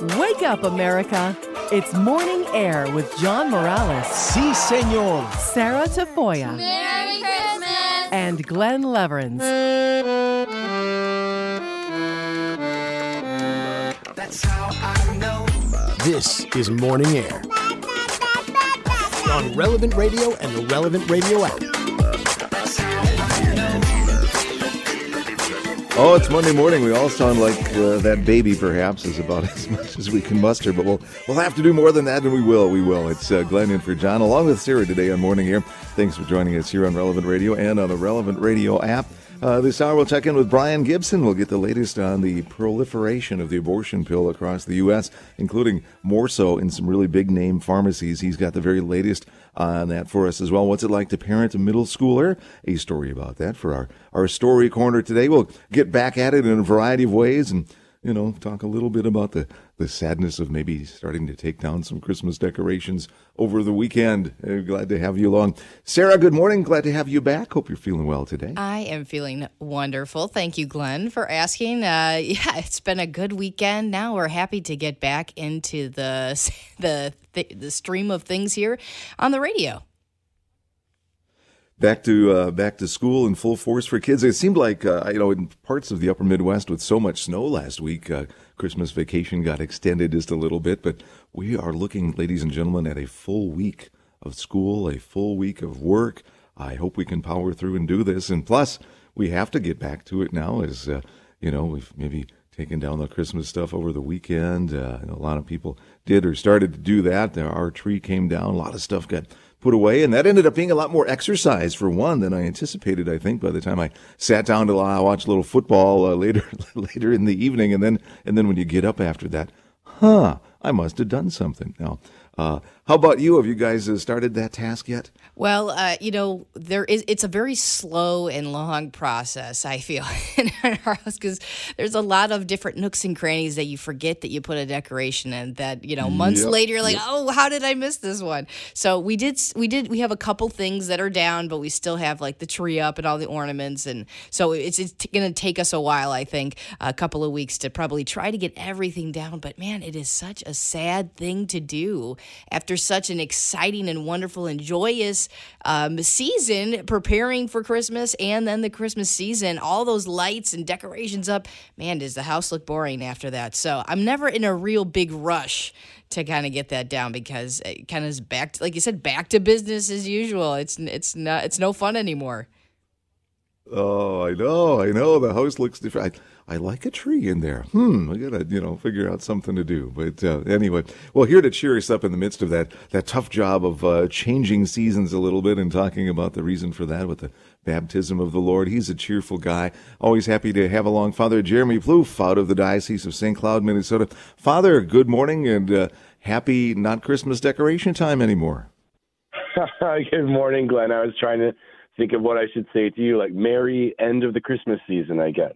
Wake up, America. It's Morning Air with John Morales, Sí, señor. Sarah Tafoya, Merry Christmas! and Glenn Lewerenz. That's how I know. This is Morning Air on Relevant Radio and the Relevant Radio app. Oh, it's Monday morning. We all sound like uh, that baby, perhaps, is about as much as we can muster. But we'll we'll have to do more than that, and we will. We will. It's uh, Glenn in for John, along with Sarah today on Morning Air. Thanks for joining us here on Relevant Radio and on the Relevant Radio app. Uh, this hour, we'll check in with Brian Gibson. We'll get the latest on the proliferation of the abortion pill across the U.S., including more so in some really big name pharmacies. He's got the very latest on that for us as well. What's it like to parent a middle schooler? A story about that for our, our story corner today. We'll get back at it in a variety of ways and you know, talk a little bit about the, the sadness of maybe starting to take down some Christmas decorations over the weekend. Uh, glad to have you along. Sarah, good morning. Glad to have you back. Hope you're feeling well today. I am feeling wonderful. Thank you, Glenn, for asking. Uh, yeah, it's been a good weekend. Now we're happy to get back into the the the stream of things here on the radio. Back to uh, back to school in full force for kids. It seemed like uh, you know in parts of the Upper Midwest with so much snow last week, uh, Christmas vacation got extended just a little bit. But we are looking, ladies and gentlemen, at a full week of school, a full week of work. I hope we can power through and do this. And plus, we have to get back to it now, as uh, you know, we've maybe taken down the Christmas stuff over the weekend. Uh, a lot of people did or started to do that. Our tree came down. A lot of stuff got put away, and that ended up being a lot more exercise for one than I anticipated. I think by the time I sat down to watch a little football uh, later later in the evening, and then and then when you get up after that, huh? I must have done something. Now, uh, how about you? Have you guys uh, started that task yet? Well, uh, you know, there is. It's a very slow and long process. I feel in our house because there's a lot of different nooks and crannies that you forget that you put a decoration in. That you know, months Yep, later, you're like, yep. oh, how did I miss this one? So we did. We did. We have a couple things that are down, but we still have like the tree up and all the ornaments, and so it's it's going to take us a while. I think a couple of weeks to probably try to get everything down. But man, it is such a sad thing to do after such an exciting and wonderful and joyous um, season preparing for Christmas and then the Christmas season, all those lights and decorations up. Man, does the house look boring after that? So I'm never in a real big rush to kind of get that down because it kind of is back, to, like you said, back to business as usual. It's it's not it's no fun anymore. Oh, I know, I know. The house looks different. I, I like a tree in there. Hmm, I gotta, you know, figure out something to do. But uh, anyway, well, here to cheer us up in the midst of that that tough job of uh, changing seasons a little bit and talking about the reason for that with the baptism of the Lord. He's a cheerful guy. Always happy to have along Father Jeremy Plouffe out of the Diocese of St. Cloud, Minnesota. Father, good morning and uh, happy not Christmas decoration time anymore. Good morning, Glenn. I was trying to think of what I should say to you, like merry end of the Christmas season, I guess.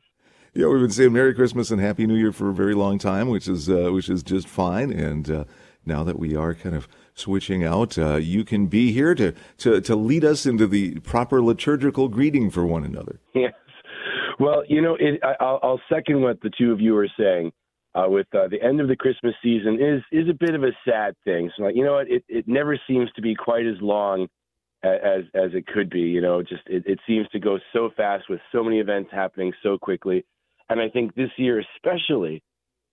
Yeah, we've been saying Merry Christmas and Happy New Year for a very long time, which is uh, which is just fine. And uh, now that we are kind of switching out, uh, you can be here to, to to lead us into the proper liturgical greeting for one another. Yes. Well, you know, it, I, I'll, I'll second what the two of you are saying. Uh, with uh, the end of the Christmas season is is a bit of a sad thing. So, like, you know what? It it never seems to be quite as long as as it could be. You know, just it, it seems to go so fast with so many events happening so quickly. And I think this year, especially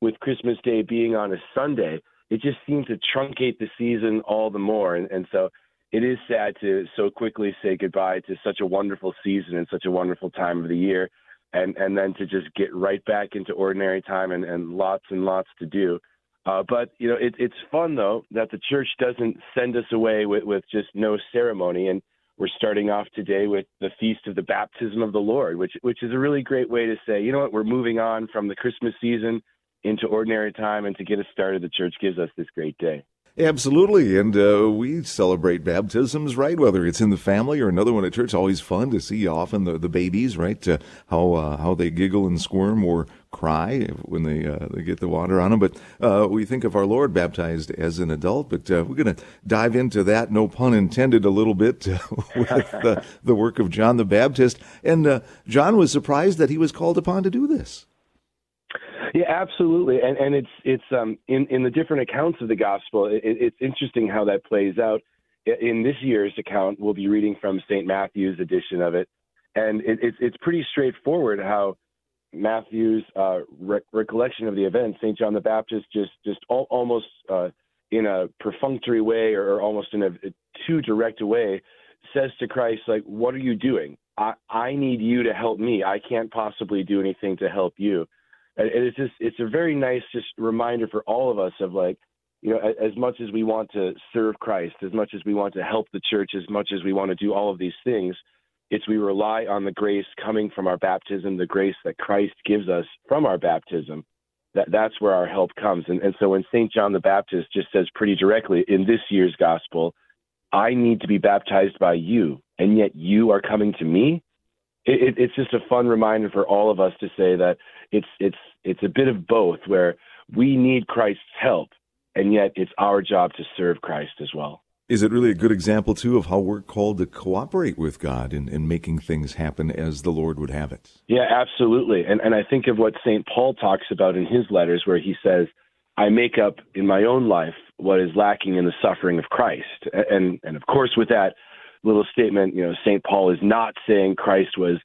with Christmas Day being on a Sunday, it just seemed to truncate the season all the more. And, and so it is sad to so quickly say goodbye to such a wonderful season and such a wonderful time of the year. And, and then to just get right back into ordinary time and, and lots and lots to do. Uh, but you know, it, it's fun though that the church doesn't send us away with, with just no ceremony, and we're starting off today with the feast of the baptism of the Lord, which which is a really great way to say, you know what, we're moving on from the Christmas season into ordinary time, and to get us started, the church gives us this great day. Absolutely, and uh, we celebrate baptisms, right? Whether it's in the family or another one at church, always fun to see often the, the babies, right? Uh, how uh, how they giggle and squirm or cry when they uh, they get the water on them. But uh, we think of our Lord baptized as an adult. But we're going to dive into that, no pun intended, a little bit with the work of John the Baptist. And John was surprised that he was called upon to do this. Yeah, absolutely, and and it's it's um in in the different accounts of the gospel, it, it's interesting how that plays out. In this year's account, we'll be reading from St. Matthew's edition of it, and it, it's it's pretty straightforward how Matthew's uh, re- recollection of the event, St. John the Baptist, just just all, almost uh, in a perfunctory way or almost in a, a too direct a way, says to Christ like, "What are you doing? I I need you to help me. I can't possibly do anything to help you." And it's just it's a very nice just reminder for all of us of like, you know, as much as we want to serve Christ, as much as we want to help the church, as much as we want to do all of these things it's we rely on the grace coming from our baptism, the grace that Christ gives us from our baptism. That that's where our help comes. And and so when Saint John the Baptist just says pretty directly in this year's gospel, I need to be baptized by you, and yet you are coming to me. It, it, it's just a fun reminder for all of us to say that it's it's it's a bit of both, where we need Christ's help, and yet it's our job to serve Christ as well. Is it really a good example, too, of how we're called to cooperate with God in, in making things happen as the Lord would have it? Yeah, absolutely. And, and I think of what St. Paul talks about in his letters, where he says, I make up in my own life what is lacking in the suffering of Christ. And, and of course, with that little statement, you know, St. Paul is not saying Christ was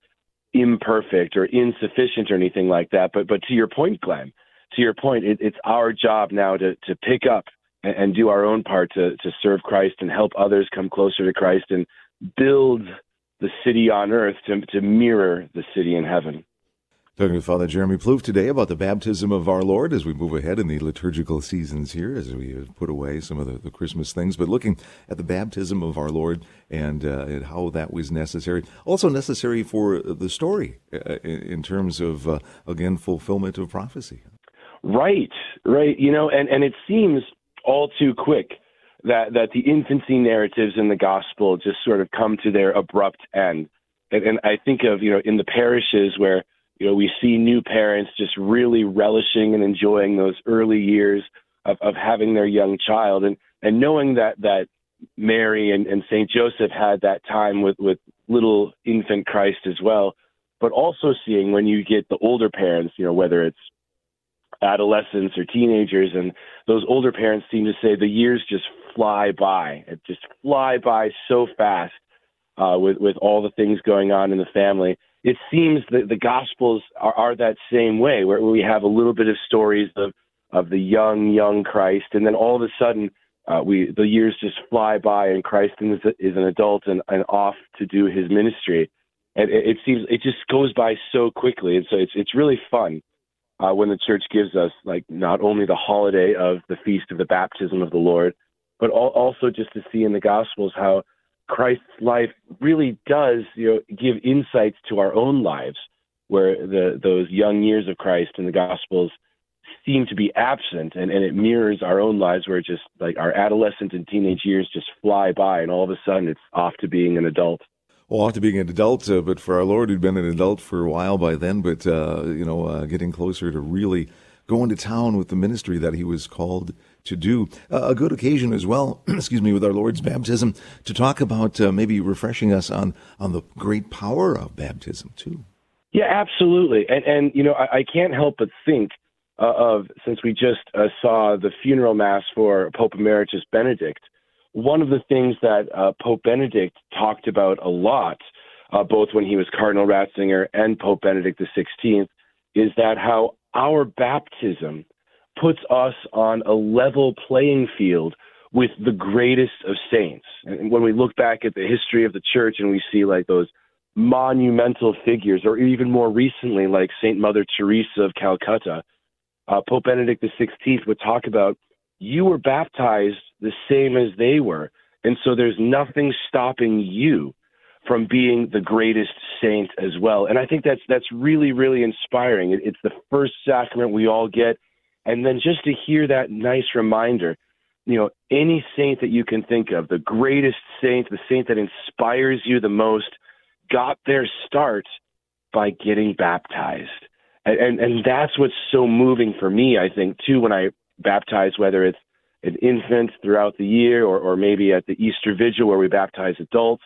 imperfect or insufficient or anything like that. But, but to your point, Glenn, to your point, it, it's our job now to, to pick up and, and do our own part to, to serve Christ and help others come closer to Christ and build the city on earth to, to mirror the city in heaven. Talking with Father Jeremy Plouffe today about the baptism of our Lord as we move ahead in the liturgical seasons here, as we put away some of the, the Christmas things, but looking at the baptism of our Lord and, uh, and how that was necessary. Also necessary for the story uh, in, in, terms of, uh, again, fulfillment of prophecy. Right, right. You know, and, and it seems all too quick that that the infancy narratives in the gospel just sort of come to their abrupt end. And, and I think of you know in the parishes where you know we see new parents just really relishing and enjoying those early years of, of having their young child and and knowing that that Mary and, and Saint Joseph had that time with with little infant Christ as well, but also seeing when you get the older parents, you know whether it's adolescents or teenagers, and those older parents seem to say the years just fly by. It just fly by so fast uh, with with all the things going on in the family. It seems that the Gospels are, are that same way, where we have a little bit of stories of of the young young Christ, and then all of a sudden. Uh, we the years just fly by, and Christ is, is an adult and, and off to do his ministry, and it, it seems it just goes by so quickly, and so it's it's really fun uh, when the church gives us like not only the holiday of the feast of the baptism of the Lord, but al- also just to see in the Gospels how Christ's life really does you know give insights to our own lives, where the those young years of Christ in the Gospels seem to be absent, and, and it mirrors our own lives where just like our adolescent and teenage years just fly by, and all of a sudden it's off to being an adult. Well, off to being an adult, uh, but for our Lord, who'd been an adult for a while by then, but, uh, you know, uh, getting closer to really going to town with the ministry that he was called to do. Uh, a good occasion as well, excuse me, with our Lord's baptism to talk about uh, maybe refreshing us on, on the great power of baptism, too. Yeah, absolutely. And, and you know, I, I can't help but think uh, of, since we just saw the funeral mass for Pope Emeritus Benedict, one of the things that uh, Pope Benedict talked about a lot, uh, both when he was Cardinal Ratzinger and Pope Benedict XVI, is that how our baptism puts us on a level playing field with the greatest of saints. And when we look back at the history of the church and we see like those monumental figures, or even more recently, like Saint Mother Teresa of Calcutta, uh, Pope Benedict XVI would talk about you were baptized the same as they were. And so there's nothing stopping you from being the greatest saint as well. And I think that's that's really really inspiring. It, it's the first sacrament we all get, and then just to hear that nice reminder, you know, any saint that you can think of, the greatest saint, the saint that inspires you the most, got their start by getting baptized. And, and and that's what's so moving for me, I think, too, when I baptize, whether it's an infant throughout the year or, or maybe at the Easter Vigil where we baptize adults.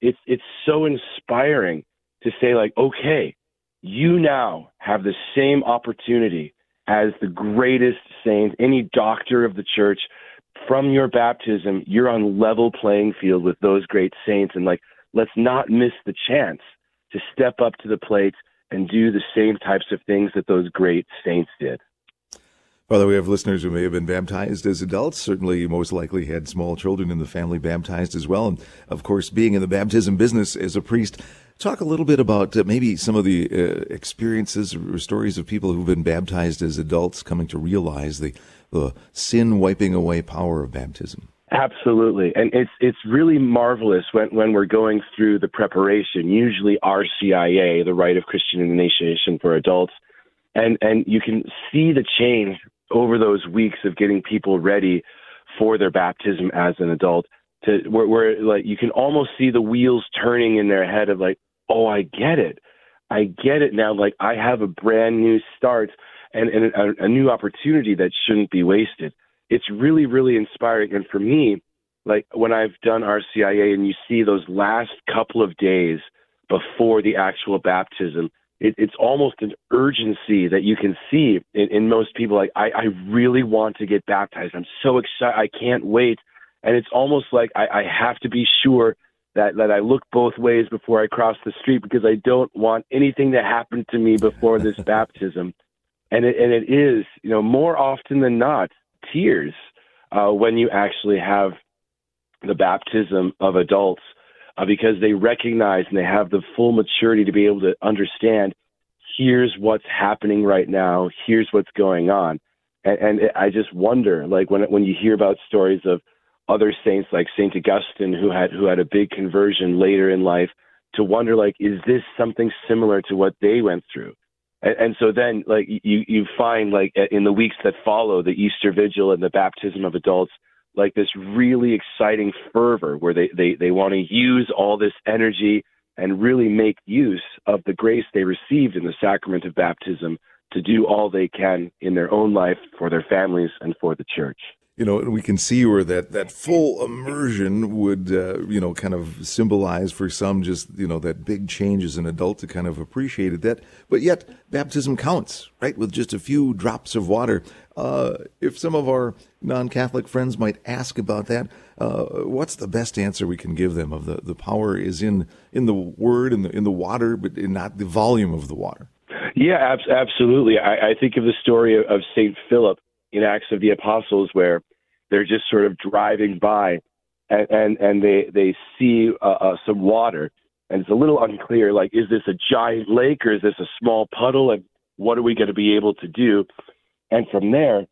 It's it's so inspiring to say like, okay, you now have the same opportunity as the greatest saint, any doctor of the church, from your baptism, you're on level playing field with those great saints. And like, let's not miss the chance to step up to the plate and do the same types of things that those great saints did. Father, we have listeners who may have been baptized as adults. Certainly, most likely had small children in the family baptized as well. And of course, being in the baptism business as a priest, talk a little bit about uh, maybe some of the uh, experiences or stories of people who've been baptized as adults coming to realize the, the sin wiping away power of baptism. Absolutely, and it's it's really marvelous when when we're going through the preparation. Usually, RCIA, the Rite of Christian Initiation for adults, and and you can see the change over those weeks of getting people ready for their baptism as an adult to where, where like you can almost see the wheels turning in their head of like oh i get it. I get it now. Like i have a brand new start and, and a, a new opportunity that shouldn't be wasted. It's really really inspiring. And for me like when i've done rcia and you see those last couple of days before the actual baptism it, it's almost an urgency that you can see in, in most people. Like, I, I really want to get baptized. I'm so excited. I can't wait. And it's almost like I, I have to be sure that, that I look both ways before I cross the street because I don't want anything to happen to me before this baptism. And it, and it is, you know, more often than not, tears uh, when you actually have the baptism of adults uh, because they recognize and they have the full maturity to be able to understand here's what's happening right now, here's what's going on. And, and I just wonder, like when when you hear about stories of other saints like Saint Augustine who had who had a big conversion later in life, to wonder like, is this something similar to what they went through? And, and so then, like you you find like in the weeks that follow the Easter Vigil and the baptism of adults, like this really exciting fervor where they, they, they want to use all this energy and really make use of the grace they received in the sacrament of baptism to do all they can in their own life for their families and for the church you know, we can see where that, that full immersion would, uh, you know, kind of symbolize for some just, you know, that big change as an adult to kind of appreciate it. That, but yet baptism counts, right? With just a few drops of water. Uh, if some of our non-Catholic friends might ask about that, uh, what's the best answer we can give them? Of the, the power is in in the word in the in the water, but not the volume of the water. Yeah, ab- absolutely. I, I think of the story of, of Saint Philip in Acts of the Apostles where they're just sort of driving by and and, and they they see uh, uh, some water and it's a little unclear like is this a giant lake or is this a small puddle and what are we going to be able to do and from there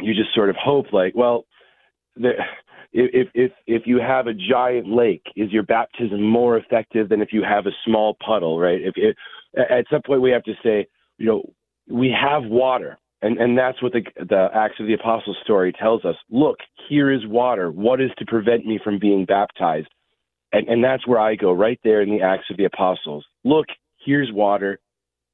you just sort of hope like well there if if if you have a giant lake is your baptism more effective than if you have a small puddle right if it, at some point we have to say you know we have water and, and that's what the, the Acts of the Apostles story tells us. Look, here is water. What is to prevent me from being baptized? And, and that's where I go, right there in the Acts of the Apostles. Look, here's water.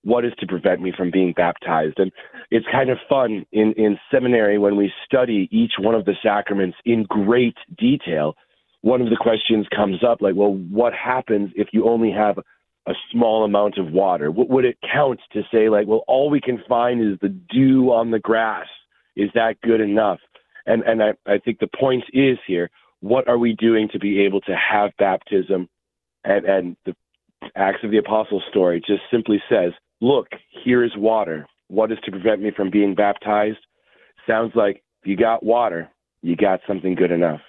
What is to prevent me from being baptized? And it's kind of fun in, in seminary when we study each one of the sacraments in great detail. One of the questions comes up like, well, what happens if you only have a small amount of water? What would it count to say like, well, all we can find is the dew on the grass? Is that good enough? And and I, I think the point is here, what are we doing to be able to have baptism? And and the Acts of the Apostles story just simply says, look, here is water. What is to prevent me from being baptized? Sounds like if you got water, you got something good enough.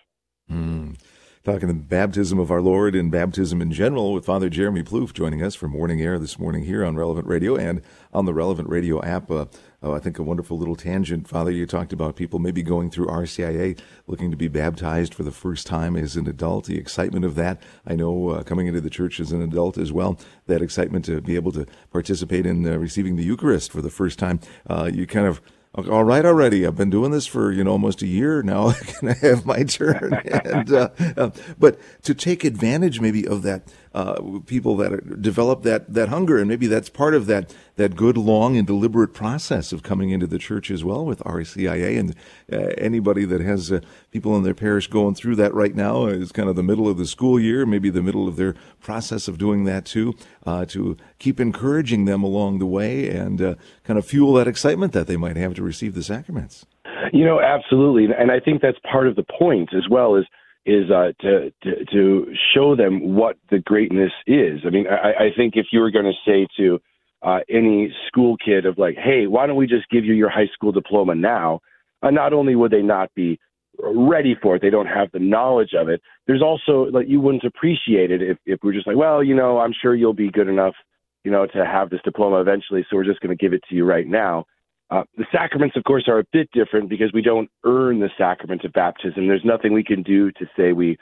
Talking the baptism of our Lord and baptism in general with Father Jeremy Plouffe joining us for Morning Air this morning here on Relevant Radio and on the Relevant Radio app. Uh, oh, I think a wonderful little tangent. Father, you talked about people maybe going through RCIA looking to be baptized for the first time as an adult, the excitement of that. I know uh, coming into the church as an adult as well, that excitement to be able to participate in uh, receiving the Eucharist for the first time. Uh, you kind of all right already. I've been doing this for you know almost a year now. Can i have my turn? And uh, uh, but to take advantage maybe of that uh, people that develop that, that hunger. And maybe that's part of that, that good, long, and deliberate process of coming into the church as well with RCIA. And uh, anybody that has uh, people in their parish going through that right now is kind of the middle of the school year, maybe the middle of their process of doing that too, uh, to keep encouraging them along the way and uh, kind of fuel that excitement that they might have to receive the sacraments. You know, absolutely, and I think that's part of the point as well. Is is uh, to, to to show them what the greatness is. I mean, I, I think if you were going to say to uh, any school kid of like, hey, why don't we just give you your high school diploma now? Uh, not only would they not be ready for it, they don't have the knowledge of it. There's also like you wouldn't appreciate it if if we're just like, well, you know, I'm sure you'll be good enough, you know, to have this diploma eventually, so we're just going to give it to you right now. Uh, the sacraments, of course, are a bit different because we don't earn the sacrament of baptism. There's nothing we can do to say we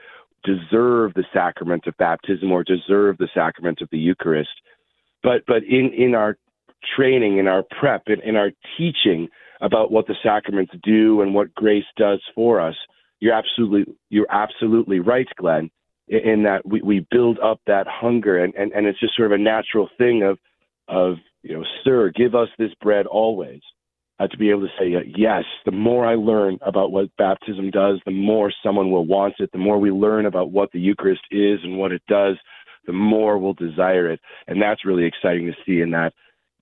deserve the sacrament of baptism or deserve the sacrament of the Eucharist. But but in in our training, in our prep, in, in our teaching about what the sacraments do and what grace does for us, you're absolutely you're absolutely right, Glenn. In that we, we build up that hunger, and, and, and it's just sort of a natural thing of of you know, sir, give us this bread always. Uh, to be able to say uh, yes, the more I learn about what baptism does, the more someone will want it. The more we learn about what the Eucharist is and what it does, the more we'll desire it. And that's really exciting to see in that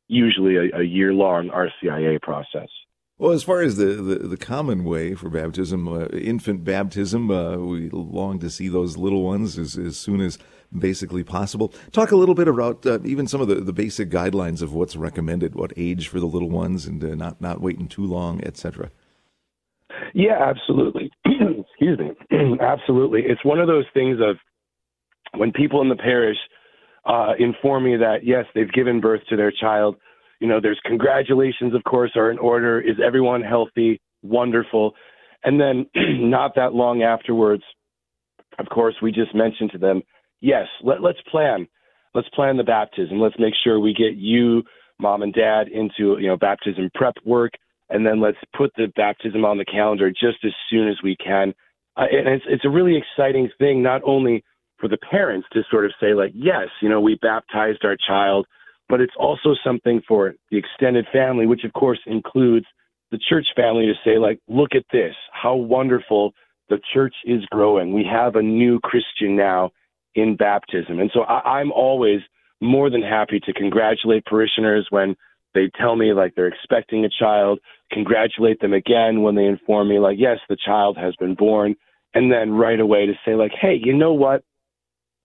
usually a, a year long RCIA process. Well, as far as the, the, the common way for baptism, uh, infant baptism, uh, we long to see those little ones as, as soon as basically possible. Talk a little bit about uh, even some of the, the basic guidelines of what's recommended, what age for the little ones, and uh, not not waiting too long, etc. Yeah, absolutely. Excuse me. absolutely. It's one of those things of when people in the parish uh, inform me that yes, they've given birth to their child you know, there's congratulations, of course, are in order. Is everyone healthy? Wonderful. And then not that long afterwards, of course, we just mentioned to them, yes, let, let's plan. Let's plan the baptism. Let's make sure we get you, mom and dad, into you know baptism prep work, and then let's put the baptism on the calendar just as soon as we can. Uh, and it's it's a really exciting thing, not only for the parents to sort of say like, yes, you know, we baptized our child but it's also something for the extended family, which of course includes the church family to say, like, look at this, how wonderful the church is growing. We have a new Christian now in baptism. And so I, I'm always more than happy to congratulate parishioners when they tell me like they're expecting a child, congratulate them again when they inform me like, yes, the child has been born. And then right away to say like, hey, you know what?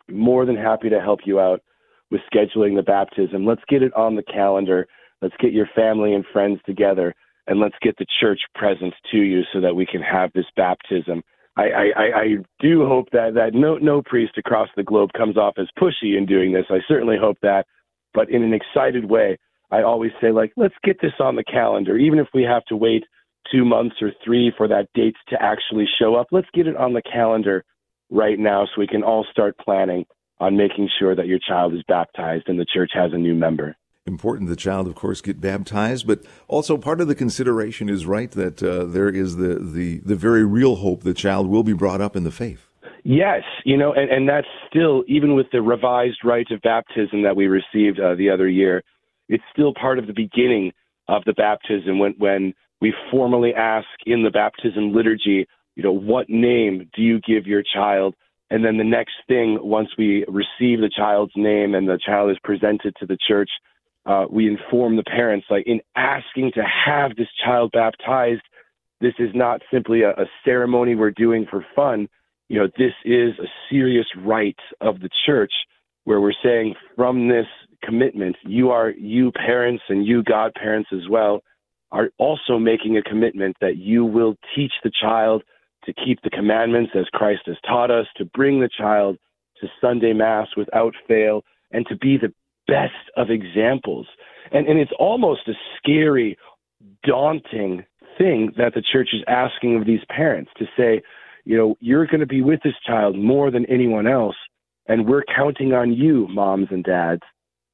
More than happy to help you out with scheduling the baptism. Let's get it on the calendar. Let's get your family and friends together, and let's get the church present to you so that we can have this baptism. I, I, I do hope that, that no, no priest across the globe comes off as pushy in doing this. I certainly hope that, but in an excited way. I always say, like, let's get this on the calendar, even if we have to wait two months or three for that date to actually show up. Let's get it on the calendar right now so we can all start planning on making sure that your child is baptized and the church has a new member. Important the child, of course, get baptized, but also part of the consideration is right that uh, there is the, the, the very real hope the child will be brought up in the faith. Yes, you know, and, and that's still, even with the revised rite of baptism that we received uh, the other year, it's still part of the beginning of the baptism when, when we formally ask in the baptism liturgy, you know, what name do you give your child? And then the next thing, once we receive the child's name and the child is presented to the church, uh, we inform the parents, like in asking to have this child baptized, this is not simply a, a ceremony we're doing for fun. You know, this is a serious rite of the church where we're saying from this commitment, you are, you parents and you godparents as well, are also making a commitment that you will teach the child to keep the commandments as Christ has taught us, to bring the child to Sunday Mass without fail, and to be the best of examples. And, and it's almost a scary, daunting thing that the church is asking of these parents to say, you know, you're going to be with this child more than anyone else, and we're counting on you, moms and dads,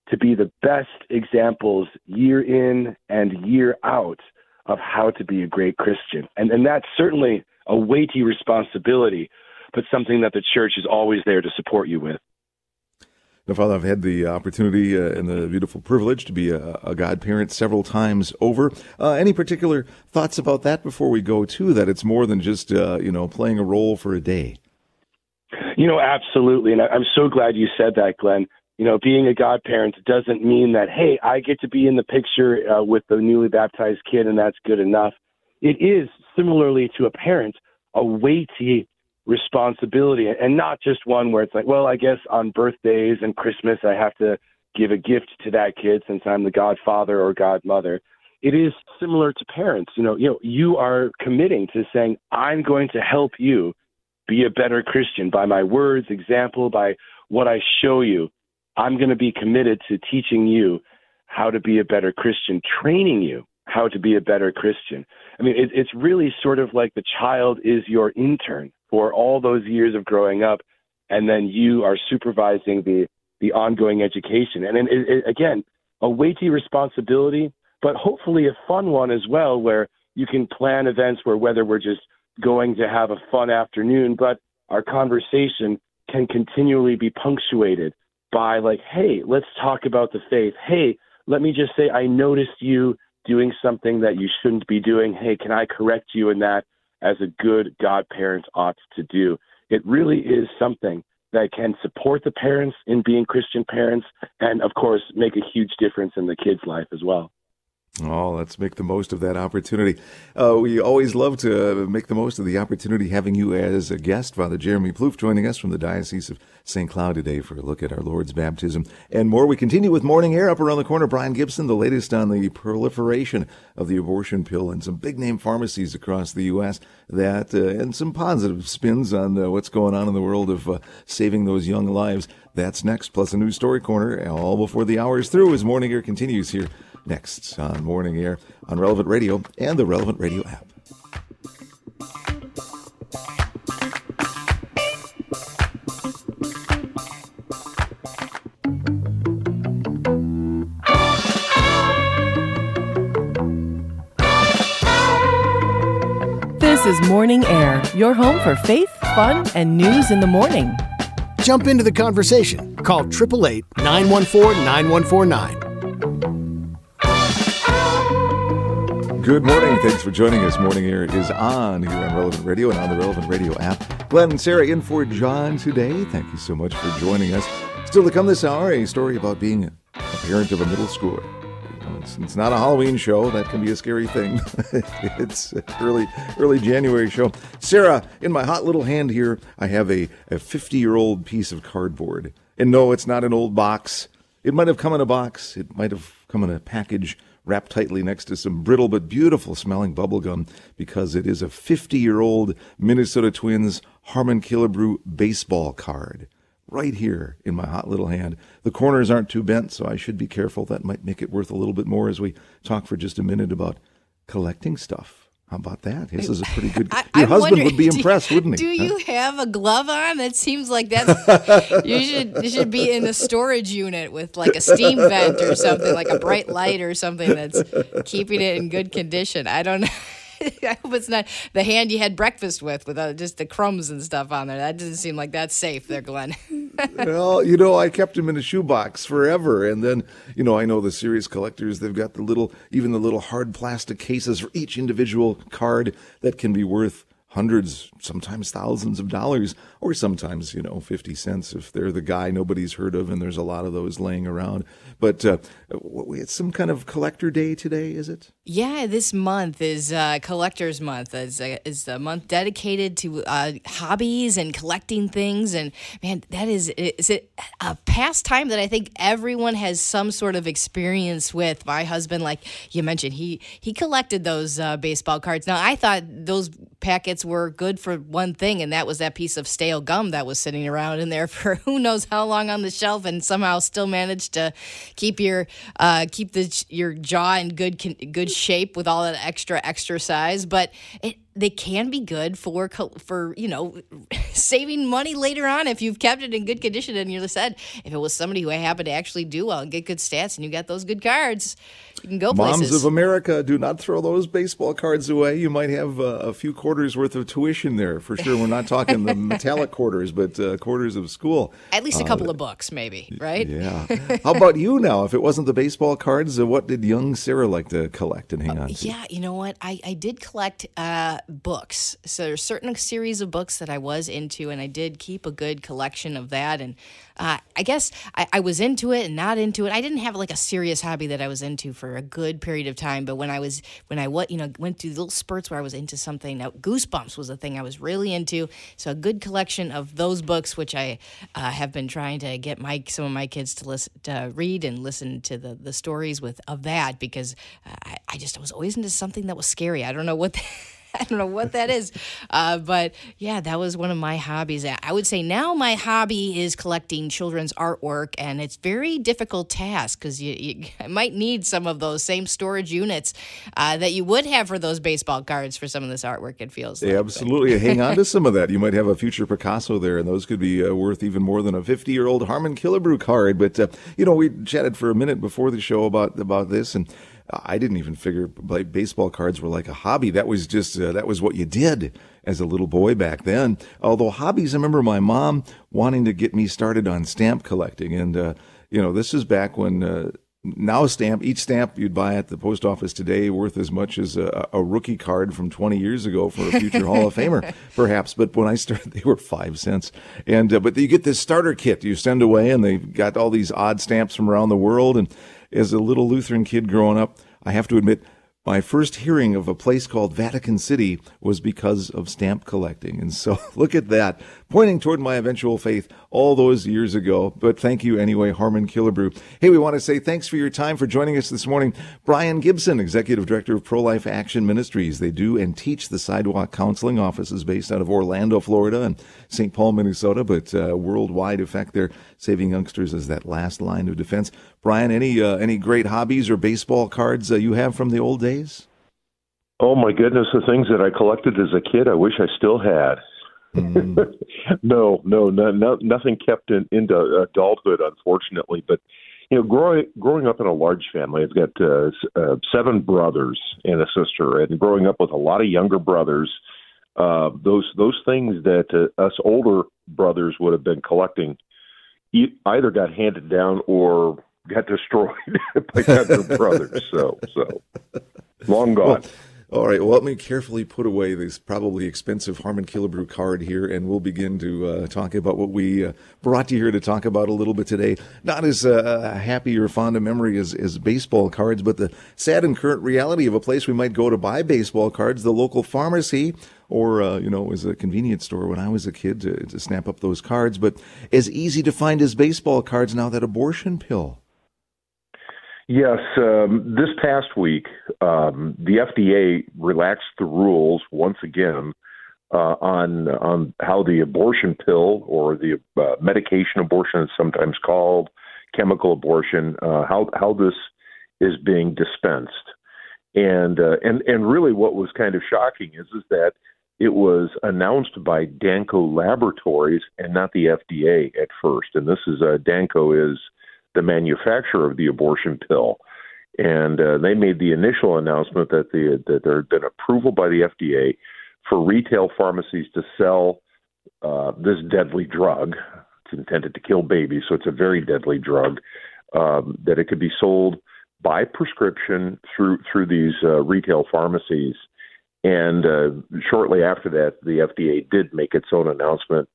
to be the best examples year in and year out of how to be a great Christian. And, and that's certainly a weighty responsibility, but something that the church is always there to support you with. Now, Father, I've had the opportunity uh, and the beautiful privilege to be a, a godparent several times over. Uh, any particular thoughts about that before we go to that? It's more than just, uh, you know, playing a role for a day. You know, absolutely. And I'm so glad you said that, Glenn. You know, being a godparent doesn't mean that, hey, I get to be in the picture uh, with the newly baptized kid and that's good enough. It is, similarly to a parent, a weighty responsibility and not just one where it's like, well, I guess on birthdays and Christmas I have to give a gift to that kid since I'm the godfather or godmother. It is similar to parents. You know, you know, you are committing to saying, I'm going to help you be a better Christian by my words, example, by what I show you. I'm going to be committed to teaching you how to be a better Christian, training you how to be a better Christian. I mean, it, it's really sort of like the child is your intern for all those years of growing up, and then you are supervising the the ongoing education. And it, it, again, a weighty responsibility, but hopefully a fun one as well, where you can plan events where whether we're just going to have a fun afternoon, but our conversation can continually be punctuated by like, hey, let's talk about the faith. Hey, let me just say I noticed you doing something that you shouldn't be doing. Hey, can I correct you in that as a good godparent ought to do? It really is something that can support the parents in being Christian parents and of course make a huge difference in the kid's life as well. Oh, let's make the most of that opportunity. Uh, we always love to make the most of the opportunity having you as a guest, Father Jeremy Plouffe, joining us from the Diocese of St. Cloud today for a look at our Lord's baptism and more. We continue with Morning Air up around the corner. Brian Gibson, the latest on the proliferation of the abortion pill and some big name pharmacies across the U.S. that, uh, and some positive spins on uh, what's going on in the world of uh, saving those young lives. That's next, plus a new story corner, all before the hour is through as Morning Air continues here next on Morning Air on Relevant Radio and the Relevant Radio app. This is Morning Air, your home for faith, fun, and news in the morning. Jump into the conversation. Call 888 914 9149. Good morning. Thanks for joining us. Morning Air is on here on Relevant Radio and on the Relevant Radio app. Glenn and Sarah in for John today. Thank you so much for joining us. Still to come this hour, a story about being a parent of a middle schooler. It's, it's not a Halloween show. That can be a scary thing. it's early early January show. Sarah, in my hot little hand here, I have a, a 50 year old piece of cardboard. And no, it's not an old box. It might have come in a box. It might have come in a package wrapped tightly next to some brittle but beautiful smelling bubblegum because it is a 50 year old Minnesota Twins Harmon Killebrew baseball card. Right here in my hot little hand. The corners aren't too bent, so I should be careful. That might make it worth a little bit more as we talk for just a minute about collecting stuff. How about that? His is a pretty good. I, your I'm husband would be do- impressed, wouldn't he? Do Huh? you have a glove on? That seems like that's you should you should be in a storage unit with like a steam vent or something, like a bright light or something that's keeping it in good condition. I don't know. I hope it's not the hand you had breakfast with, with uh, just the crumbs and stuff on there. That doesn't seem like that's safe there, Glenn. well, you know, I kept him in a shoebox forever, and then, you know, I know the serious collectors. They've got the little, even the little hard plastic cases for each individual card that can be worth hundreds, sometimes thousands of dollars, or sometimes, you know, 50 cents if they're the guy nobody's heard of, and there's a lot of those laying around. But uh, it's some kind of collector day today, is it? Yeah, this month is uh, Collectors Month. It's a, is a month dedicated to uh, hobbies and collecting things. And man, that is is it a pastime that I think everyone has some sort of experience with. My husband, like you mentioned, he he collected those uh, baseball cards. Now I thought those packets were good for one thing, and that was that piece of stale gum that was sitting around in there for who knows how long on the shelf, and somehow still managed to keep your uh, keep the your jaw in good good shape with all that extra exercise. But it they can be good for for you know saving money later on if you've kept it in good condition. And you said if it was somebody who happened to actually do well and get good stats, and you got those good cards, you can go Moms places. of America, do not throw those baseball cards away. You might have uh, a few quarters worth of tuition there for sure. We're not talking the metallic quarters, but uh, quarters of school. At least a couple of books, maybe, right? Yeah. How about you now? If it wasn't the baseball cards, uh, what did young Sarah like to collect and hang on to? Yeah, you know what? I, I did collect uh, books. So there's certain series of books that I was into, and I did keep a good collection of that. And uh, I guess I, I was into it and not into it. I didn't have like a serious hobby that I was into for a good period of time. But when I was when I what you know went through little spurts where I was into something, now Goosebumps was a thing I was really into. So a good collection of those books, which I uh, have been trying to get my some of my kids to listen to read and listen to the the stories with of that because uh, I, I just was always into something that was scary. I don't know what. I don't know what that is. Uh, but yeah, that was one of my hobbies. I would say now my hobby is collecting children's artwork, and it's very difficult task because you, you might need some of those same storage units uh, that you would have for those baseball cards for some of this artwork. It feels like. Yeah, absolutely. Hang on to some of that. You might have a future Picasso there, and those could be uh, worth even more than a 50 year old Harmon Killebrew card. But, uh, you know, we chatted for a minute before the show about, about this, and I didn't even figure like baseball cards were like a hobby. That was just uh, that was what you did as a little boy back then. Although hobbies, I remember my mom wanting to get me started on stamp collecting, and uh, you know this is back when. Uh, now stamp each stamp you'd buy at the post office today worth as much as a, a rookie card from 20 years ago for a future hall of famer perhaps but when i started they were five cents and uh, but you get this starter kit you send away and they've got all these odd stamps from around the world and as a little Lutheran kid growing up, I have to admit, my first hearing of a place called Vatican City was because of stamp collecting. And so look at that, pointing toward my eventual faith all those years ago. But thank you anyway, Harmon Killebrew. Hey, we want to say thanks for your time for joining us this morning. Brian Gibson, Executive Director of Pro Life Action Ministries. They do and teach the sidewalk counseling offices based out of Orlando, Florida and St. Paul, Minnesota, but uh, worldwide effect they're saving youngsters as that last line of defense. Brian, any uh, any great hobbies or baseball cards uh, you have from the old days? Oh my goodness, the things that I collected as a kid, I wish I still had. Mm. no, no, no, no, nothing kept in, into adulthood, unfortunately. But you know, growing growing up in a large family, I've got uh, uh, seven brothers and a sister, and growing up with a lot of younger brothers, uh, those those things that uh, us older brothers would have been collecting either got handed down or got destroyed by younger brothers. So, so long gone. Well, all right. Well, let me carefully put away this probably expensive Harmon Killebrew card here, and we'll begin to uh, talk about what we uh, brought you here to talk about a little bit today. Not as uh, happy or fond a memory as, as baseball cards, but the sad and current reality of a place we might go to buy baseball cards, the local pharmacy, or uh, you know, it was a convenience store when I was a kid to, to snap up those cards. But as easy to find as baseball cards now that abortion pill. Yes, um, this past week, um, the FDA relaxed the rules once again uh, on on how the abortion pill or the uh, medication abortion, is sometimes called chemical abortion, uh, how how this is being dispensed, and uh, and and really, what was kind of shocking is is that it was announced by Danco Laboratories and not the FDA at first, and this is uh, Danco is the manufacturer of the abortion pill. And uh, they made the initial announcement that, the, that there had been approval by the FDA for retail pharmacies to sell uh, this deadly drug. It's intended to kill babies, so it's a very deadly drug. Um, that it could be sold by prescription through through these uh, retail pharmacies. And uh, shortly after that, the FDA did make its own announcement,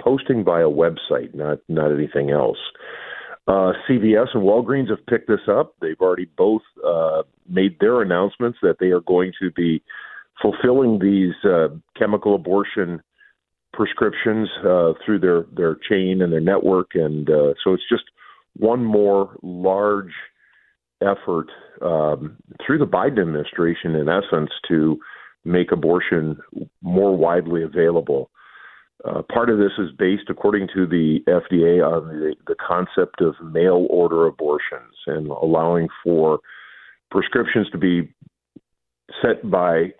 posting via website, not not anything else. Uh, CVS and Walgreens have picked this up. They've already both uh, made their announcements that they are going to be fulfilling these uh, chemical abortion prescriptions uh, through their their chain and their network, and uh, so it's just one more large effort um, through the Biden administration, in essence, to make abortion more widely available. Uh, part of this is based, according to the FDA, on the, the concept of mail order abortions and allowing for prescriptions to be set by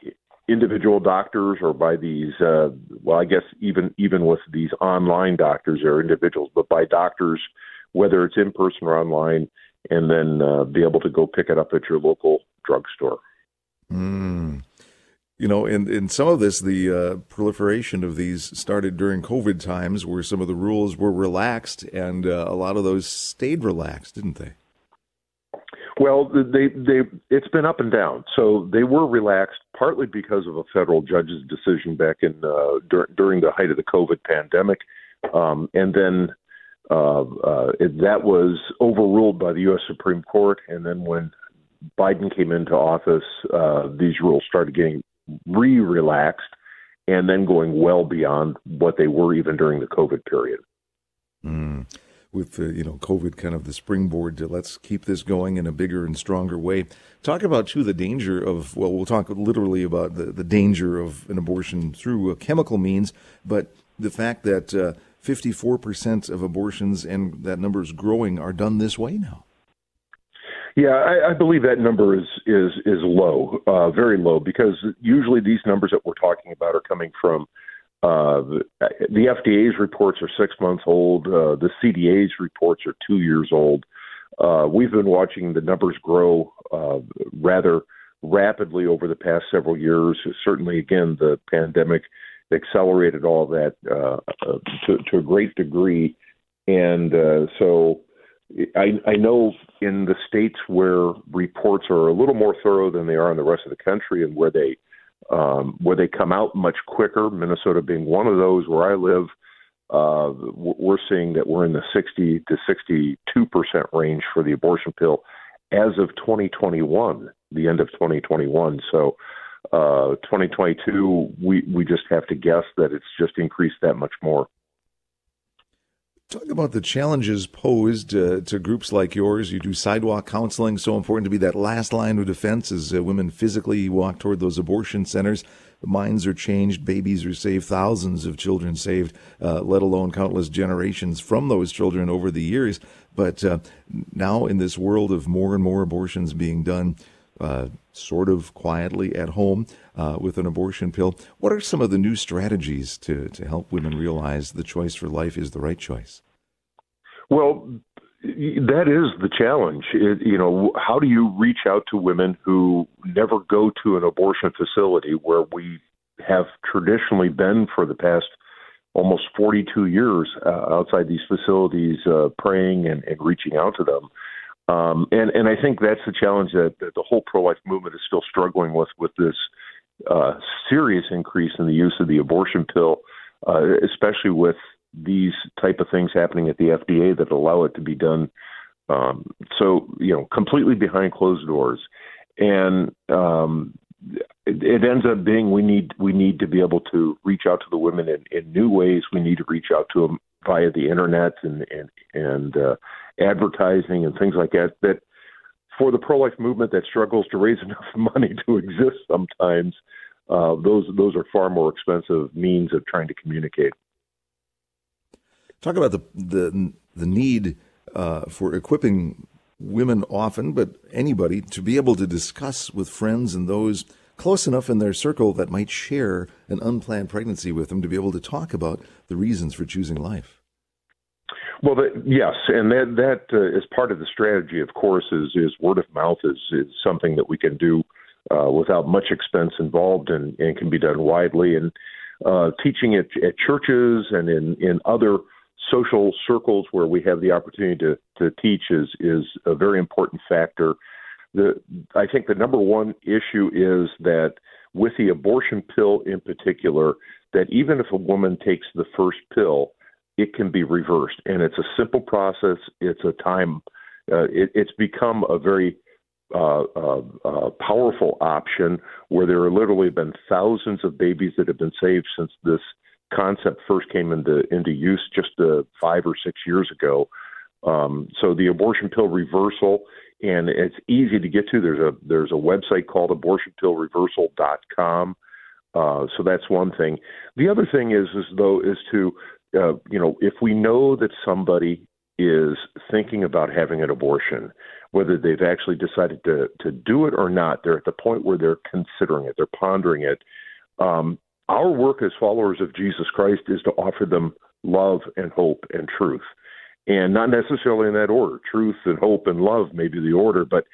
individual doctors or by these uh, well i guess even even with these online doctors or individuals but by doctors whether it's in person or online and then uh, be able to go pick it up at your local drugstore mm. You know in in some of this the uh, proliferation of these started during covid times where some of the rules were relaxed and uh, a lot of those stayed relaxed didn't they well, they they it's been up and down. So they were relaxed partly because of a federal judge's decision back in uh, dur- during the height of the COVID pandemic, um, and then uh, uh, that was overruled by the U.S. Supreme Court. And then when Biden came into office, uh, these rules started getting re-relaxed, and then going well beyond what they were even during the COVID period. Mm with uh, you know COVID kind of the springboard to let's keep this going in a bigger and stronger way. Talk about too the danger of well, we'll talk literally about the, the danger of an abortion through a chemical means, but the fact that uh, 54% of abortions and that number is growing are done this way now. Yeah, I, I believe that number is is is low, uh, very low, because usually these numbers that we're talking about are coming from uh, the FDA's reports are six months old. Uh, the CDC's reports are two years old. Uh, we've been watching the numbers grow uh, rather rapidly over the past several years. Certainly, again, the pandemic accelerated all that uh, uh, to, to, a great degree. And so I, I know in the states where reports are a little more thorough than they are in the rest of the country and where they um, where they come out much quicker. Minnesota being one of those where I live, uh, we're seeing that we're in the 60 to 62 percent range for the abortion pill as of 2021, the end of 2021. So, uh, 2022, we we just have to guess that it's just increased that much more. Talk about the challenges posed uh, to groups like yours. You do sidewalk counseling, so important to be that last line of defense as uh, women physically walk toward those abortion centers. Minds are changed, babies are saved, thousands of children saved, uh, let alone countless generations from those children over the years. But uh, now, in this world of more and more abortions being done, uh, sort of quietly at home uh, with an abortion pill. What are some of the new strategies to, to help women realize the choice for life is the right choice? Well, that is the challenge. It, you know, how do you reach out to women who never go to an abortion facility where we have traditionally been for the past almost 42 years uh, outside these facilities, uh, praying and, and reaching out to them? Um, and and I think that's the challenge that, that the whole pro life movement is still struggling with with this uh, serious increase in the use of the abortion pill, uh, especially with these type of things happening at the FDA that allow it to be done. Um, so you know, completely behind closed doors, and um, it, it, ends up being we need we need to be able to reach out to the women in, in new ways. We need to reach out to them via the internet and and and uh, advertising and things like that. That for the pro life movement that struggles to raise enough money to exist sometimes, uh, those those are far more expensive means of trying to communicate. Talk about the the the need uh, for equipping women often, but anybody to be able to discuss with friends and those close enough in their circle that might share an unplanned pregnancy with them to be able to talk about the reasons for choosing life. Well, the, yes, and that that uh, is part of the strategy. Of course, is is word of mouth is is something that we can do uh, without much expense involved, and, and can be done widely. And uh, teaching at, at churches and in in other social circles where we have the opportunity to to teach is is a very important factor. The I think the number one issue is that with the abortion pill in particular, that even if a woman takes the first pill it can be reversed. And it's a simple process. It's a time. Uh, it, it's become a very uh, uh, uh, powerful option where there have literally been thousands of babies that have been saved since this concept first came into into use just uh, five or six years ago. Um, so the abortion pill reversal, and it's easy to get to. There's a there's a website called abortionpillreversal.com. Uh, so that's one thing. The other thing is, is though, is to uh, you know, if we know that somebody is thinking about having an abortion, whether they've actually decided to to do it or not. They're at the point where they're considering it, they're pondering it. Um, our work as followers of Jesus Christ is to offer them love and hope and truth, and not necessarily in that order. Truth and hope and love may be the order, but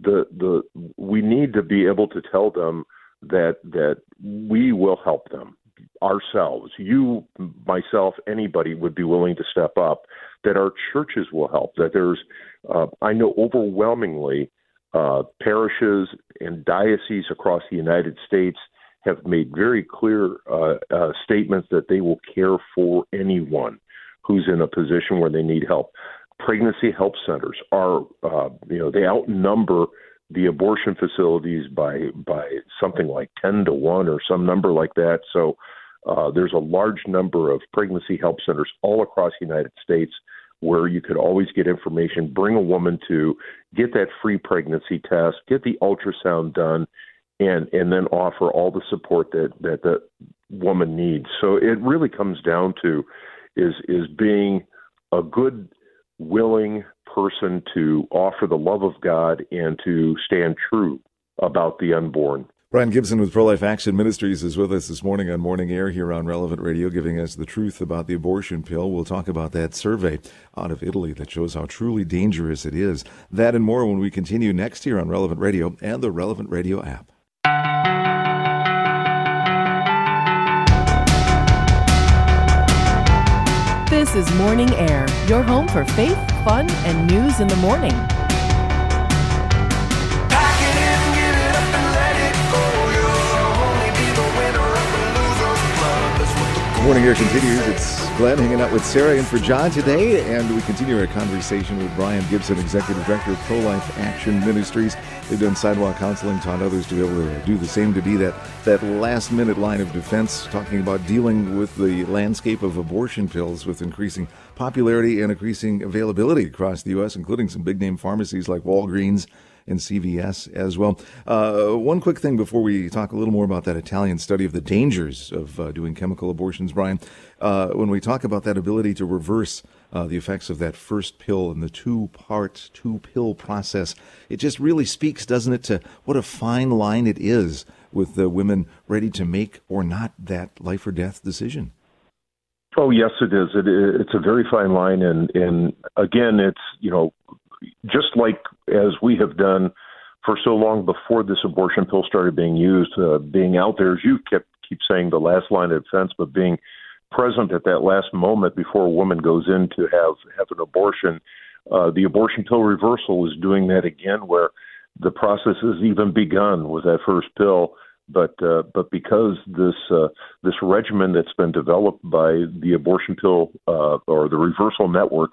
the the we need to be able to tell them that that we will help them ourselves, you, myself, anybody would be willing to step up, that our churches will help, that there's, uh, I know overwhelmingly, uh, parishes and dioceses across the United States have made very clear uh, uh, statements that they will care for anyone who's in a position where they need help. Pregnancy help centers are, uh, you know, they outnumber the abortion facilities by by something like 10 to 1 or some number like that so uh, there's a large number of pregnancy help centers all across the United States where you could always get information, bring a woman to get that free pregnancy test, get the ultrasound done, and and then offer all the support that that the woman needs. So it really comes down to is is being a good, willing person to offer the love of God and to stand true about the unborn. Brian Gibson with Pro Life Action Ministries is with us this morning on Morning Air here on Relevant Radio, giving us the truth about the abortion pill. We'll talk about that survey out of Italy that shows how truly dangerous it is. That and more when we continue next here on Relevant Radio and the Relevant Radio app. This is Morning Air, your home for faith, fun, and news in the morning. Morning Air continues. It's Glenn hanging out with Sarah and for John today, and we continue our conversation with Brian Gibson, Executive Director of Pro Life Action Ministries. They've done sidewalk counseling, taught others to be able to do the same, to be that, that last minute line of defense, talking about dealing with the landscape of abortion pills with increasing popularity and increasing availability across the U.S., including some big name pharmacies like Walgreens and CVS as well. Uh, one quick thing before we talk a little more about that Italian study of the dangers of uh, doing chemical abortions, Brian. Uh, when we talk about that ability to reverse uh, the effects of that first pill and the two part, two pill process, it just really speaks, doesn't it, to what a fine line it is with the women ready to make or not that life or death decision. Oh yes, it is. It, it's a very fine line, and and again, it's you know just like as we have done for so long before this abortion pill started being used, uh, being out there, as you kept keep saying, the last line of defense, but being present at that last moment before a woman goes in to have have an abortion. Uh, the abortion pill reversal is doing that again, where the process has even begun with that first pill. But uh, but because this uh, this regimen that's been developed by the abortion pill uh, or the reversal network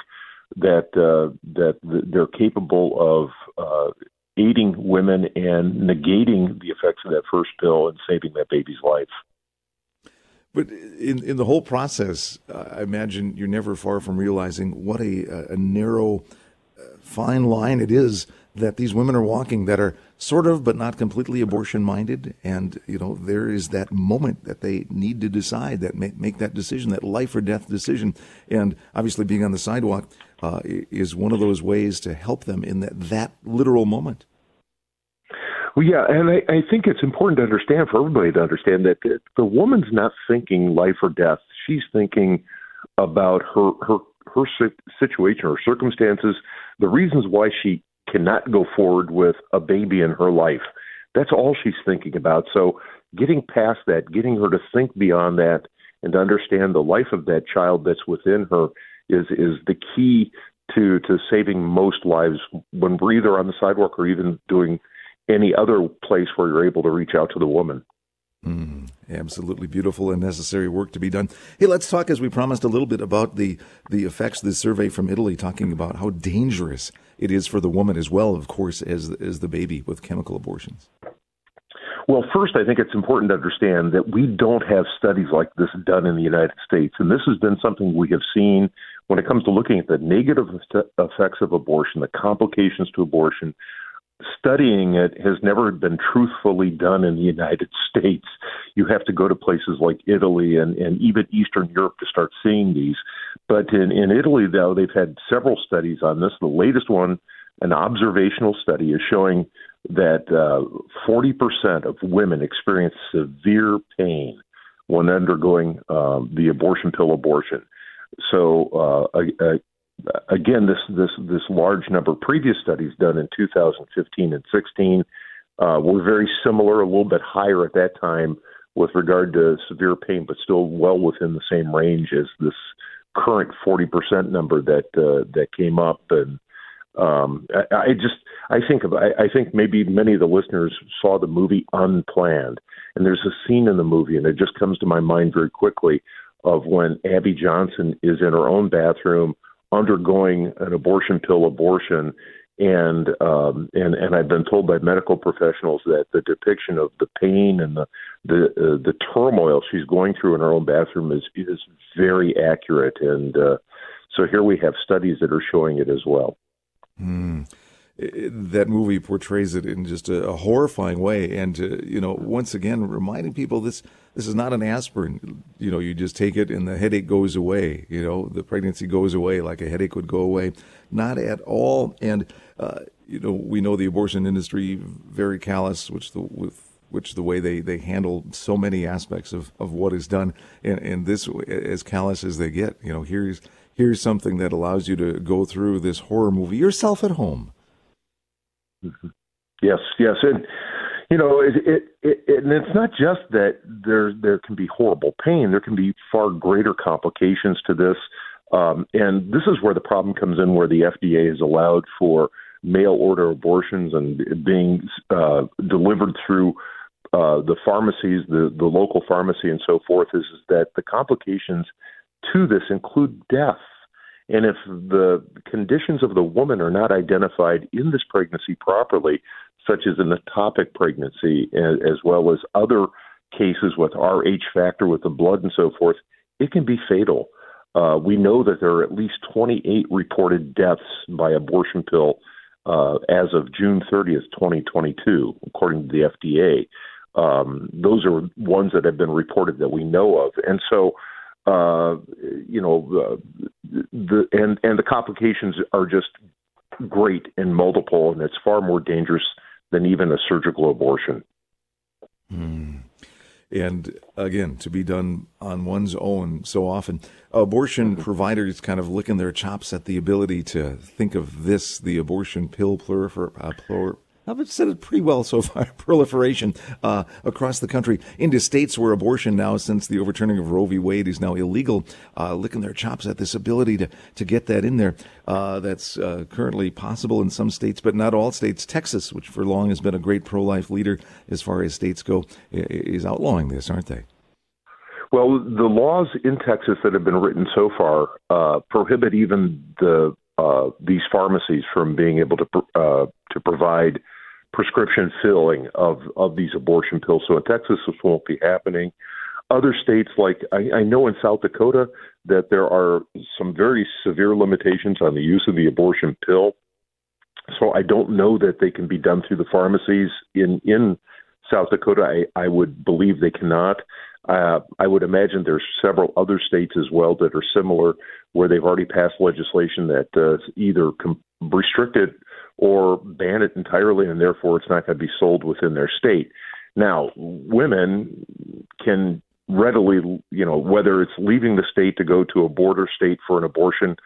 that uh, that they're capable of uh, aiding women and negating the effects of that first pill and saving that baby's life. But in in the whole process, I imagine you're never far from realizing what a, a narrow, fine line it is that these women are walking that are sort of but not completely abortion minded and you know there is that moment that they need to decide that make, make that decision that life or death decision and obviously being on the sidewalk uh, is one of those ways to help them in that, that literal moment. Well, yeah, and I, I think it's important to understand for everybody to understand that the, the woman's not thinking life or death. She's thinking about her her her situation, or circumstances, the reasons why she cannot go forward with a baby in her life. That's all she's thinking about. So, getting past that, getting her to think beyond that, and to understand the life of that child that's within her is is the key to to saving most lives when we're either on the sidewalk or even doing any other place where you're able to reach out to the woman. Mm, absolutely beautiful and necessary work to be done. Hey, let's talk, as we promised, a little bit about the the effects of this survey from Italy, talking about how dangerous it is for the woman as well, of course, as as the baby with chemical abortions. Well, first, I think it's important to understand that we don't have studies like this done in the United States, and this has been something we have seen when it comes to looking at the negative effects of abortion, the complications to abortion, studying it has never been truthfully done in the United States. You have to go to places like Italy and, and even Eastern Europe to start seeing these. But in, in Italy, though, they've had several studies on this. The latest one, an observational study, is showing that uh, 40% of women experience severe pain when undergoing um, the abortion pill abortion. So uh, uh, again, this this this large number. Previous studies done in 2015 and 16 uh, were very similar, a little bit higher at that time with regard to severe pain, but still well within the same range as this current 40% number that uh, that came up. And um, I, I just I think of I, I think maybe many of the listeners saw the movie Unplanned, and there's a scene in the movie, and it just comes to my mind very quickly of when Abby Johnson is in her own bathroom undergoing an abortion pill abortion. And um, and and I've been told by medical professionals that the depiction of the pain and the the uh, the turmoil she's going through in her own bathroom is is very accurate, and uh, so here we have studies that are showing it as well. Mm that movie portrays it in just a, a horrifying way, and uh, you know, once again, reminding people this this is not an aspirin. You know, you just take it and the headache goes away. You know, the pregnancy goes away like a headache would go away. Not at all. And uh, you know, we know the abortion industry very callous, which the with which the way they, they handle so many aspects of, of what is done, and, and this as callous as they get. You know, here's here's something that allows you to go through this horror movie yourself at home Mm-hmm. Yes, yes, and you know, it, it, it, and it's not just that there there can be horrible pain. There can be far greater complications to this, um, and this is where the problem comes in, where the FDA has allowed for mail order abortions and being uh, delivered through uh, the pharmacies, the the local pharmacy, and so forth. Is, is that the complications to this include death and if the conditions of the woman are not identified in this pregnancy properly, such as an ectopic pregnancy, as well as other cases with Rh factor with the blood and so forth, it can be fatal. Uh, we know that there are at least 28 reported deaths by abortion pill uh, as of June 30th, 2022, according to the FDA. Um, those are ones that have been reported that we know of. And so uh, you know, uh, the and and the complications are just great and multiple, and it's far more dangerous than even a surgical abortion. Hmm. And again, to be done on one's own so often. Abortion mm-hmm. providers kind of licking their chops at the ability to think of this, the abortion pill prolifer- uh, plur- I've said it pretty well so far. Proliferation uh, across the country into states where abortion now, since the overturning of Roe v. Wade, is now illegal, uh, licking their chops at this ability to to get that in there. Uh, that's uh, currently possible in some states, but not all states. Texas, which for long has been a great pro-life leader as far as states go, is outlawing this, aren't they? Well, the laws in Texas that have been written so far uh, prohibit even the uh, these pharmacies from being able to to provide prescription filling of of these abortion pills. So in Texas, this won't be happening. Other states, like I, I know in South Dakota, that there are some very severe limitations on the use of the abortion pill. So I don't know that they can be done through the pharmacies in in South Dakota. I, I would believe they cannot. Uh, I would imagine there's several other states as well that are similar, where they've already passed legislation that uh, either com- restrict it or ban it entirely, and therefore it's not going to be sold within their state. Now, women can readily, you know, whether it's leaving the state to go to a border state for an abortion,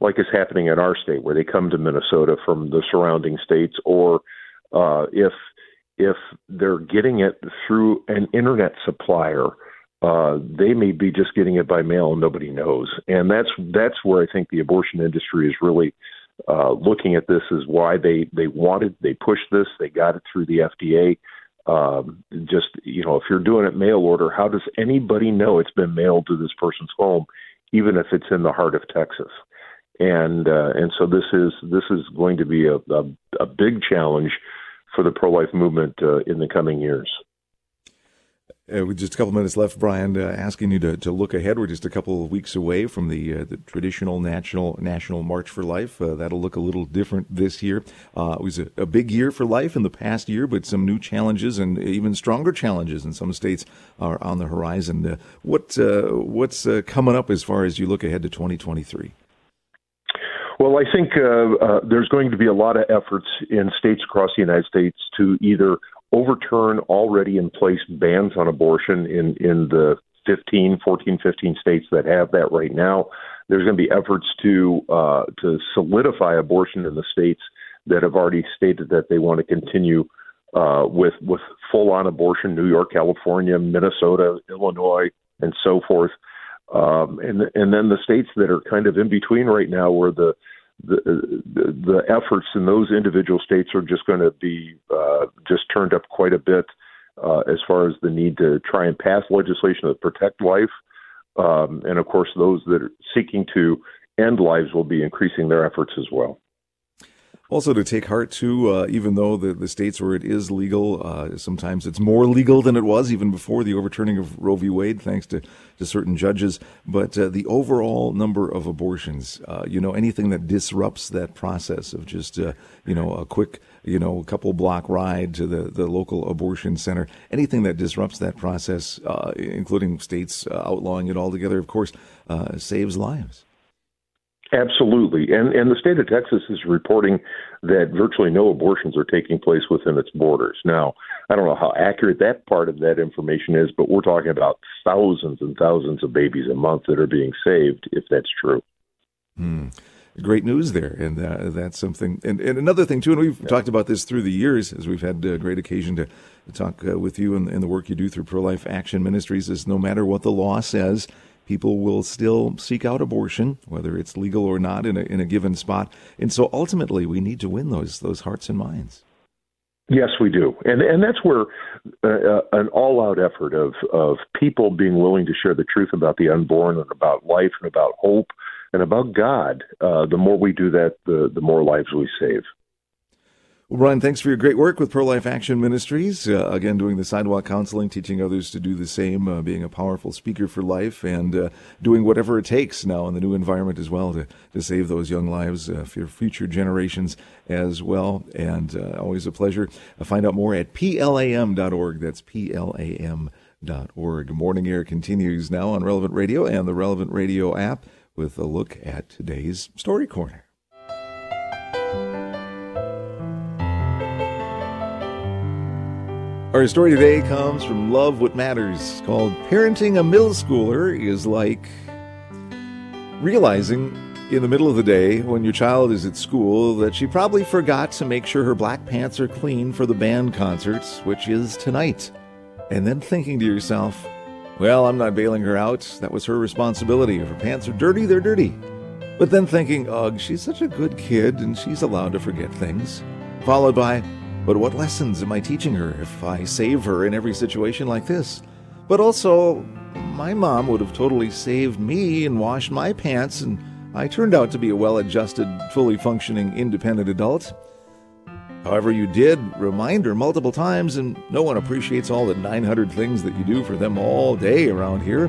like is happening in our state, where they come to Minnesota from the surrounding states, or uh, if if they're getting it through an internet supplier, uh, they may be just getting it by mail and nobody knows. And that's that's where I think the abortion industry is really uh, looking at this is why they they wanted they pushed this they got it through the FDA. Um, just you know, if you're doing it mail order, how does anybody know it's been mailed to this person's home, even if it's in the heart of Texas? And uh, and so this is this is going to be a a, a big challenge for the pro life movement uh, in the coming years. Uh, with just a couple minutes left, Brian, uh, asking you to, to look ahead. We're just a couple of weeks away from the uh, the traditional national national March for Life. Uh, that'll look a little different this year. Uh, it was a, a, big year for life in the past year, but some new challenges and even stronger challenges in some states are on the horizon. Uh, what what's coming up as far as you look ahead to 2023? Well, I think uh, uh, there's going to be a lot of efforts in states across the United States to either overturn already in place bans on abortion in, in the 15, 14, 15 states that have that right now. There's going to be efforts to uh, to solidify abortion in the states that have already stated that they want to continue uh, with with full on abortion. New York, California, Minnesota, Illinois, and so forth. Um, and and then the states that are kind of in between right now, where the the, the, efforts in those individual states are just going to be uh, just turned up quite a bit uh, as far as the need to try and pass legislation that protect life. Um, and of course, those that are seeking to end lives will be increasing their efforts as well. Also, to take heart too, uh, even though the, the states where it is legal, uh, sometimes it's more legal than it was even before the overturning of Roe v. Wade, thanks to, to certain judges. But uh, the overall number of abortions, uh, you know, anything that disrupts that process of just, uh, you know, a quick, you know, couple block ride to the, the local abortion center, anything that disrupts that process, uh, including states outlawing it altogether, of course, saves lives. Absolutely. And and the state of Texas is reporting that virtually no abortions are taking place within its borders. Now, I don't know how accurate that part of that information is, but we're talking about thousands and thousands of babies a month that are being saved if that's true. Hmm. Great news there, and uh, that's something. And, and another thing too, and we've yeah. talked about this through the years, as we've had uh, great occasion to, to talk uh, with you and, and the work you do through Pro Life Action Ministries. Is no matter what the law says, people will still seek out abortion, whether it's legal or not, in a, in a given spot. And so ultimately, we need to win those those hearts and minds. Yes, we do, and and that's where uh, uh, an all-out effort of of people being willing to share the truth about the unborn and about life and about hope and about God. Uh, the more we do that, the the more lives we save. Well, Brian, thanks for your great work with Pro Life Action Ministries. Uh, again, doing the sidewalk counseling, teaching others to do the same, uh, being a powerful speaker for life, and uh, doing whatever it takes now in the new environment as well to, to save those young lives uh, for future generations as well. And uh, always a pleasure. Uh, find out more at plam.org. That's plam.org. Morning Air continues now on Relevant Radio and the Relevant Radio app with a look at today's Story Corner. Our story today comes from Love What Matters, called Parenting a Middle Schooler is like realizing in the middle of the day when your child is at school that she probably forgot to make sure her black pants are clean for the band concerts, which is tonight. And then thinking to yourself, well, I'm not bailing her out. That was her responsibility. If her pants are dirty, they're dirty. But then thinking, ugh, she's such a good kid and she's allowed to forget things. Followed by, but what lessons am I teaching her if I save her in every situation like this? But also, my mom would have totally saved me and washed my pants, and I turned out to be a well adjusted, fully functioning, independent adult. However, you did remind her multiple times, and no one appreciates all the 900 things that you do for them all day around here.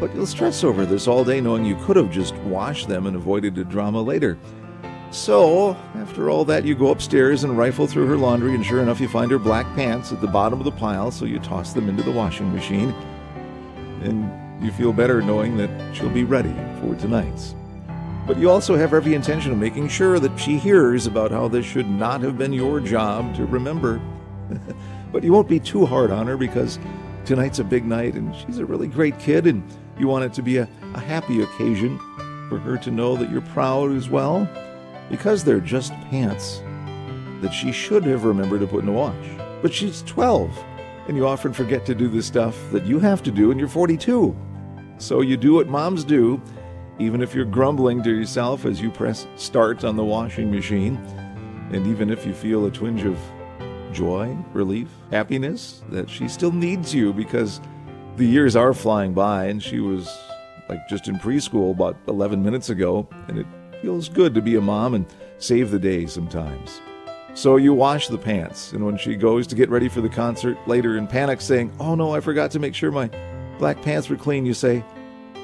But you'll stress over this all day knowing you could have just washed them and avoided the drama later. So, after all that, you go upstairs and rifle through her laundry, and sure enough, you find her black pants at the bottom of the pile, so you toss them into the washing machine. And you feel better knowing that she'll be ready for tonight's. But you also have every intention of making sure that she hears about how this should not have been your job to remember. but you won't be too hard on her because tonight's a big night and she's a really great kid, and you want it to be a, a happy occasion for her to know that you're proud as well because they're just pants that she should have remembered to put in the wash. But she's 12, and you often forget to do the stuff that you have to do, and you're 42. So you do what moms do, even if you're grumbling to yourself as you press start on the washing machine, and even if you feel a twinge of joy, relief, happiness, that she still needs you because the years are flying by, and she was like just in preschool about 11 minutes ago, and it feels good to be a mom and save the day sometimes. So you wash the pants, and when she goes to get ready for the concert later in panic, saying, Oh no, I forgot to make sure my black pants were clean, you say,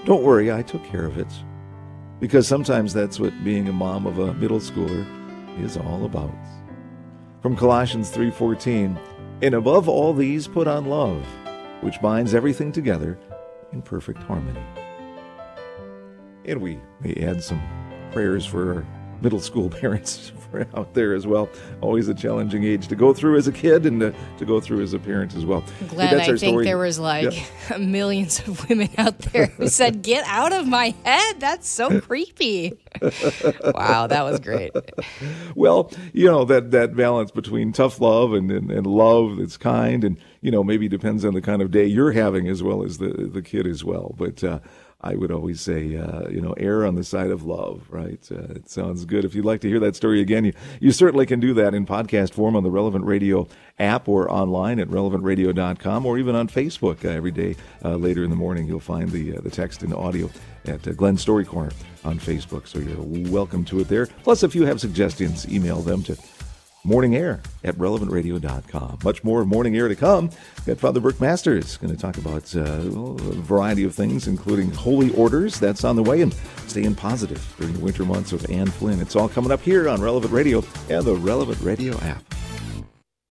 Don't worry, I took care of it. Because sometimes that's what being a mom of a middle schooler is all about. From Colossians 3:14, and above all these put on love, which binds everything together in perfect harmony. And we may add some prayers for middle school parents out there as well. Always a challenging age to go through as a kid and to, to go through as a parent as well. Glad I think story. there was like yeah. millions of women out there who said, "Get out of my head! That's so creepy." wow, that was great. well, you know that that balance between tough love and, and, and love that's kind, and you know maybe depends on the kind of day you're having as well as the the kid as well. But uh, I would always say, uh, you know, err on the side of love, right? Uh, it sounds good. If you'd like to hear that story again, you, you certainly can do that in podcast form on the Relevant Radio app or online at relevantradio.com or even on Facebook uh, every day uh, later in the morning. You'll find the, uh, the text and audio at uh, Glenn Story Corner on Facebook. So you're welcome to it there. Plus, if you have suggestions, email them to Morning Air at relevantradio.com. Much more Morning Air to come. Got Father Burke Masters going to talk about uh, a variety of things, including holy orders. That's on the way, and staying positive during the winter months with Ann Flynn. It's all coming up here on Relevant Radio and the Relevant Radio app.